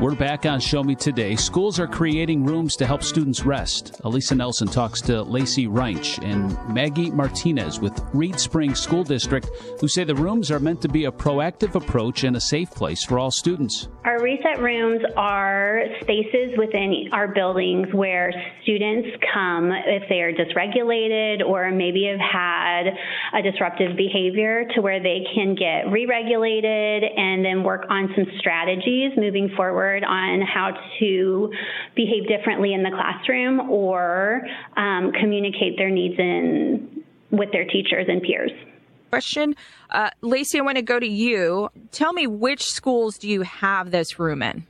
We're back on Show Me Today. Schools are creating rooms to help students rest. Alisa Nelson talks to Lacie Reinsch and Maggie Martinez with Reed Springs School District, who say the rooms are meant to be a proactive approach and a safe place for all students. Our reset rooms are spaces within our buildings where students come if they are dysregulated or maybe have had a disruptive behavior to where they can get re regulated and then work on some strategies moving forward on how to behave differently in the classroom or um, communicate their needs in with their teachers and peers. Question, uh, Lacie, I want to go to you. Tell me which schools do you have this room in?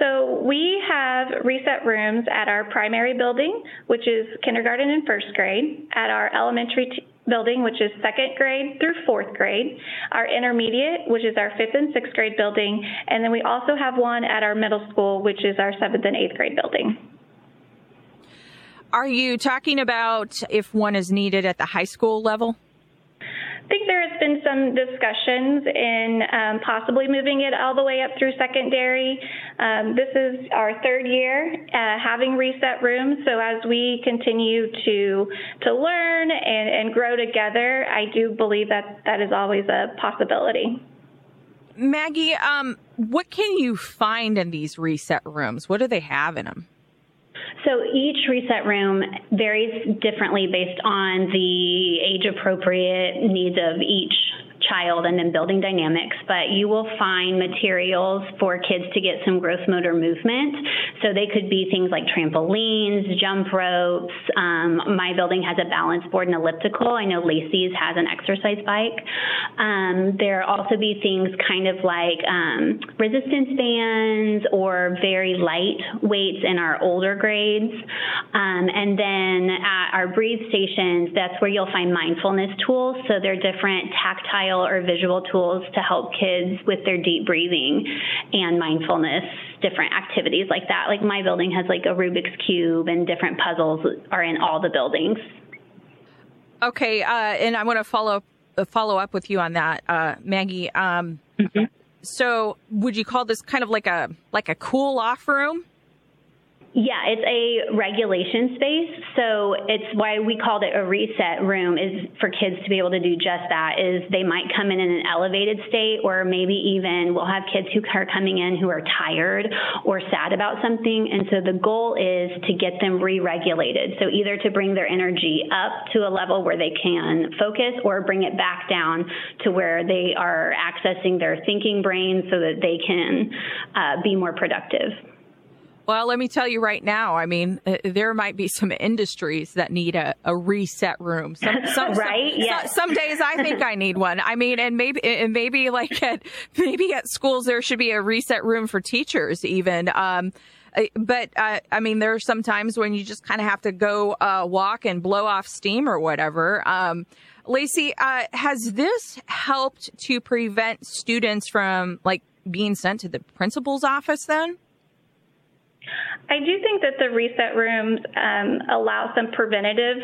So we have reset rooms at our primary building, which is kindergarten and first grade, at our elementary t- building, which is second grade through fourth grade, our intermediate, which is our fifth and sixth grade building, and then we also have one at our middle school, which is our seventh and eighth grade building. Are you talking about if one is needed at the high school level? Think there has been some discussions in um, possibly moving it all the way up through secondary. Um, this is our third year uh, having reset rooms, so as we continue to to learn and, and grow together, I do believe that that is always a possibility. Maggie, um, what can you find in these reset rooms? What do they have in them? So each reset room varies differently based on the age appropriate needs of each child and then building dynamics, but you will find materials for kids to get some gross motor movement. So they could be things like trampolines, jump ropes. Um, my building has a balance board and elliptical. I know Lacie's has an exercise bike. Um, there also be things kind of like um, resistance bands or very light weights in our older grades. Um, and then at our breathe stations, that's where you'll find mindfulness tools. So they're different tactile or visual tools to help kids with their deep breathing and mindfulness different activities like that. Like my building has like a Rubik's cube and different puzzles are in all the buildings. Okay, uh, and I want to follow uh, follow up with you on that, uh, Maggie. Um, mm-hmm. So, would you call this kind of like a like a cool off room? Yeah, it's a regulation space. So it's why we called it a reset room is for kids to be able to do just that is they might come in in an elevated state or maybe even we'll have kids who are coming in who are tired or sad about something. And so the goal is to get them re-regulated. So either to bring their energy up to a level where they can focus or bring it back down to where they are accessing their thinking brain so that they can uh, be more productive. Well, let me tell you right now. I mean, uh, there might be some industries that need a, a reset room. Some, some, right? Some, yes. some, days I think I need one. I mean, and maybe and maybe like at maybe at schools there should be a reset room for teachers even. Um, uh, but uh, I mean, there are some times when you just kind of have to go uh, walk and blow off steam or whatever. Um, Lacie, uh, has this helped to prevent students from like being sent to the principal's office then? I do think that the reset rooms um, allow some preventative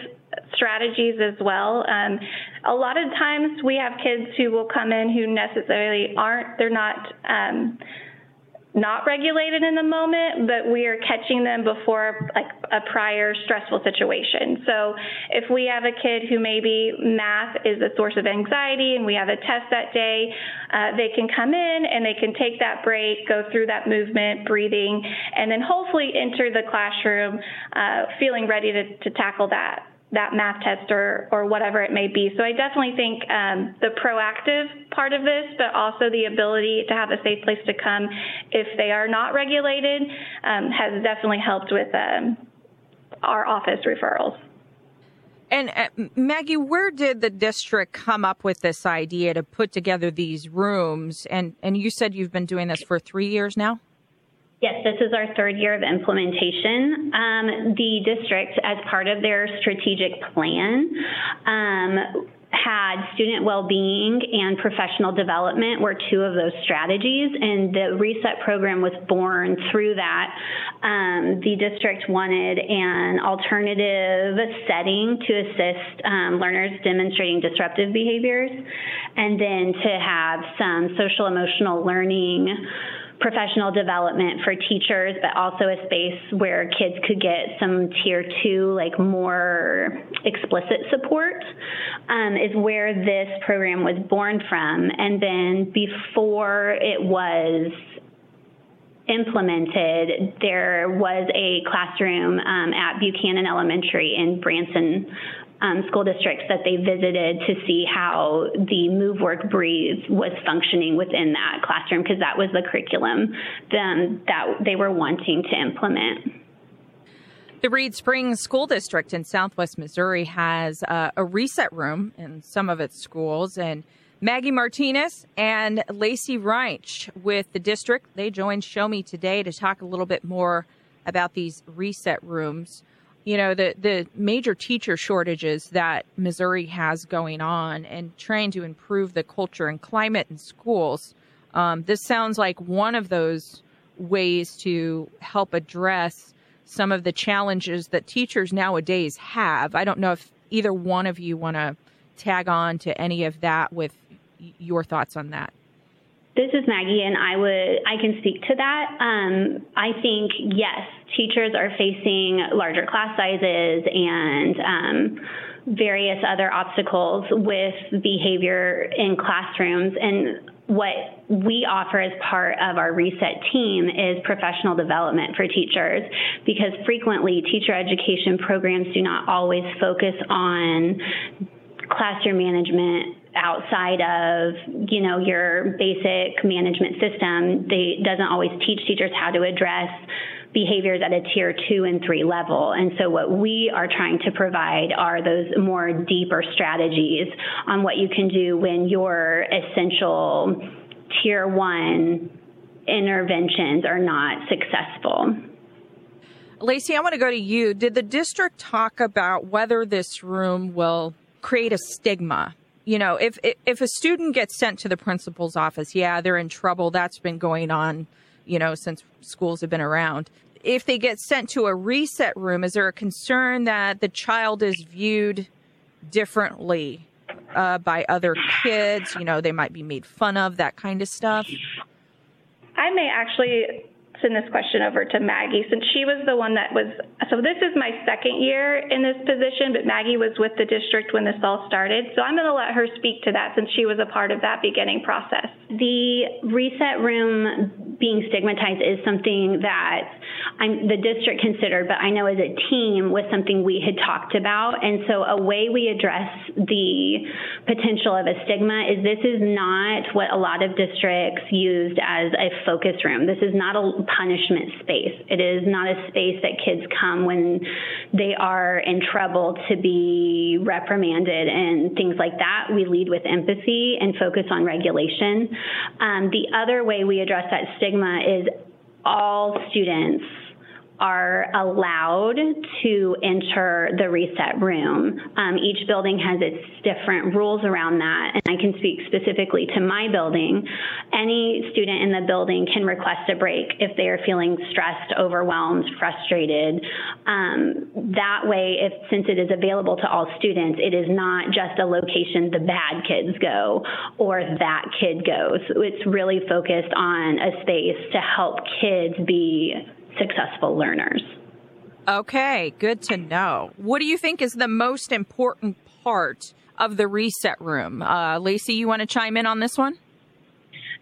strategies as well. Um, a lot of times we have kids who will come in who necessarily aren't, they're not. Um, not regulated in the moment, but we are catching them before like a prior stressful situation. So if we have a kid who maybe math is a source of anxiety and we have a test that day, uh, they can come in and they can take that break, go through that movement, breathing, and then hopefully enter the classroom uh, feeling ready to, to tackle that that math test or, or whatever it may be. So I definitely think um, the proactive part of this, but also the ability to have a safe place to come if they are not regulated, um, has definitely helped with um, our office referrals. And uh, Maggie, where did the district come up with this idea to put together these rooms? And and you said you've been doing this for three years now. Yes, this is our third year of implementation. Um, the district, as part of their strategic plan, um, had student well-being and professional development were two of those strategies and the reset program was born through that um, the district wanted an alternative setting to assist um, learners demonstrating disruptive behaviors and then to have some social emotional learning professional development for teachers, but also a space where kids could get some tier two, like more explicit support, um, is where this program was born from. And then before it was implemented, there was a classroom um, at Buchanan Elementary in Branson, um, school districts that they visited to see how the Move Work Breathe was functioning within that classroom because that was the curriculum then that they were wanting to implement. The Reed Springs School District in Southwest Missouri has uh, a reset room in some of its schools, and Maggie Martinez and Lacie Reinsch with the district they joined Show Me today to talk a little bit more about these reset rooms you know the the major teacher shortages that Missouri has going on and trying to improve the culture and climate in schools. Um, this sounds like one of those ways to help address some of the challenges that teachers nowadays have. I don't know if either one of you want to tag on to any of that with your thoughts on that. This is Maggie, and I would I can speak to that. Um, I think yes, teachers are facing larger class sizes and um, various other obstacles with behavior in classrooms. And what we offer as part of our reset team is professional development for teachers because frequently teacher education programs do not always focus on classroom management outside of you know your basic management system they doesn't always teach teachers how to address behaviors at a tier two and three level. And so, what we are trying to provide are those more deeper strategies on what you can do when your essential tier one interventions are not successful. Lacie, I want to go to you. Did the district talk about whether this room will create a stigma you know, if if a student gets sent to the principal's office, yeah, they're in trouble. That's been going on, you know, since schools have been around. If they get sent to a reset room, is there a concern that the child is viewed differently uh, by other kids? You know, they might be made fun of, that kind of stuff. I may actually send this question over to Maggie since she was the one that was. So this is my second year in this position, but Maggie was with the district when this all started. So I'm going to let her speak to that since she was a part of that beginning process. The reset room being stigmatized is something that I'm, the district considered, but I know as a team was something we had talked about. And so a way we address the potential of a stigma is this is not what a lot of districts used as a focus room. This is not a punishment space. It is not a space that kids come when they are in trouble to be reprimanded and things like that. We lead with empathy and focus on regulation. Um, the other way we address that stigma is all students are allowed to enter the reset room. Um, each building has its different rules around that, and I can speak specifically to my building. Any student in the building can request a break if they are feeling stressed, overwhelmed, frustrated. Um, that way, if since it is available to all students, it is not just a location the bad kids go or that kid goes. It's really focused on a space to help kids be successful learners. Okay, good to know. What do you think is the most important part of the reset room? Uh, Lacie, you want to chime in on this one?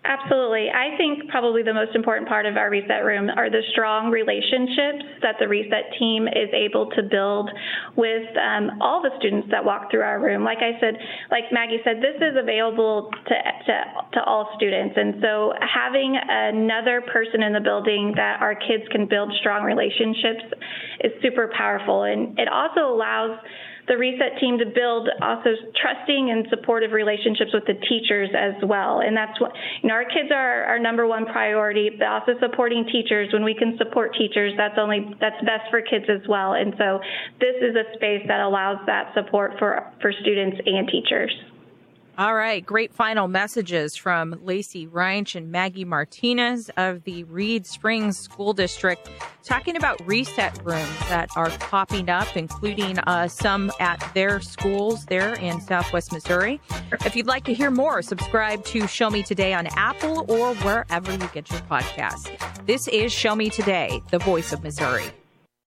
Absolutely. I think probably the most important part of our reset room are the strong relationships that the reset team is able to build with um, all the students that walk through our room. Like I said, like Maggie said, this is available to, to, to all students. And so having another person in the building that our kids can build strong relationships is super powerful. And it also allows the reset team to build also trusting and supportive relationships with the teachers as well. And that's what, you know, our kids are our number one priority, but also supporting teachers. When we can support teachers, that's only, that's best for kids as well. And so this is a space that allows that support for, for students and teachers. All right. Great final messages from Lacie Reinsch and Maggie Martinez of the Reed Springs School District talking about reset rooms that are popping up, including uh, some at their schools there in Southwest Missouri. If you'd like to hear more, subscribe to Show Me Today on Apple or wherever you get your podcasts. This is Show Me Today, the voice of Missouri.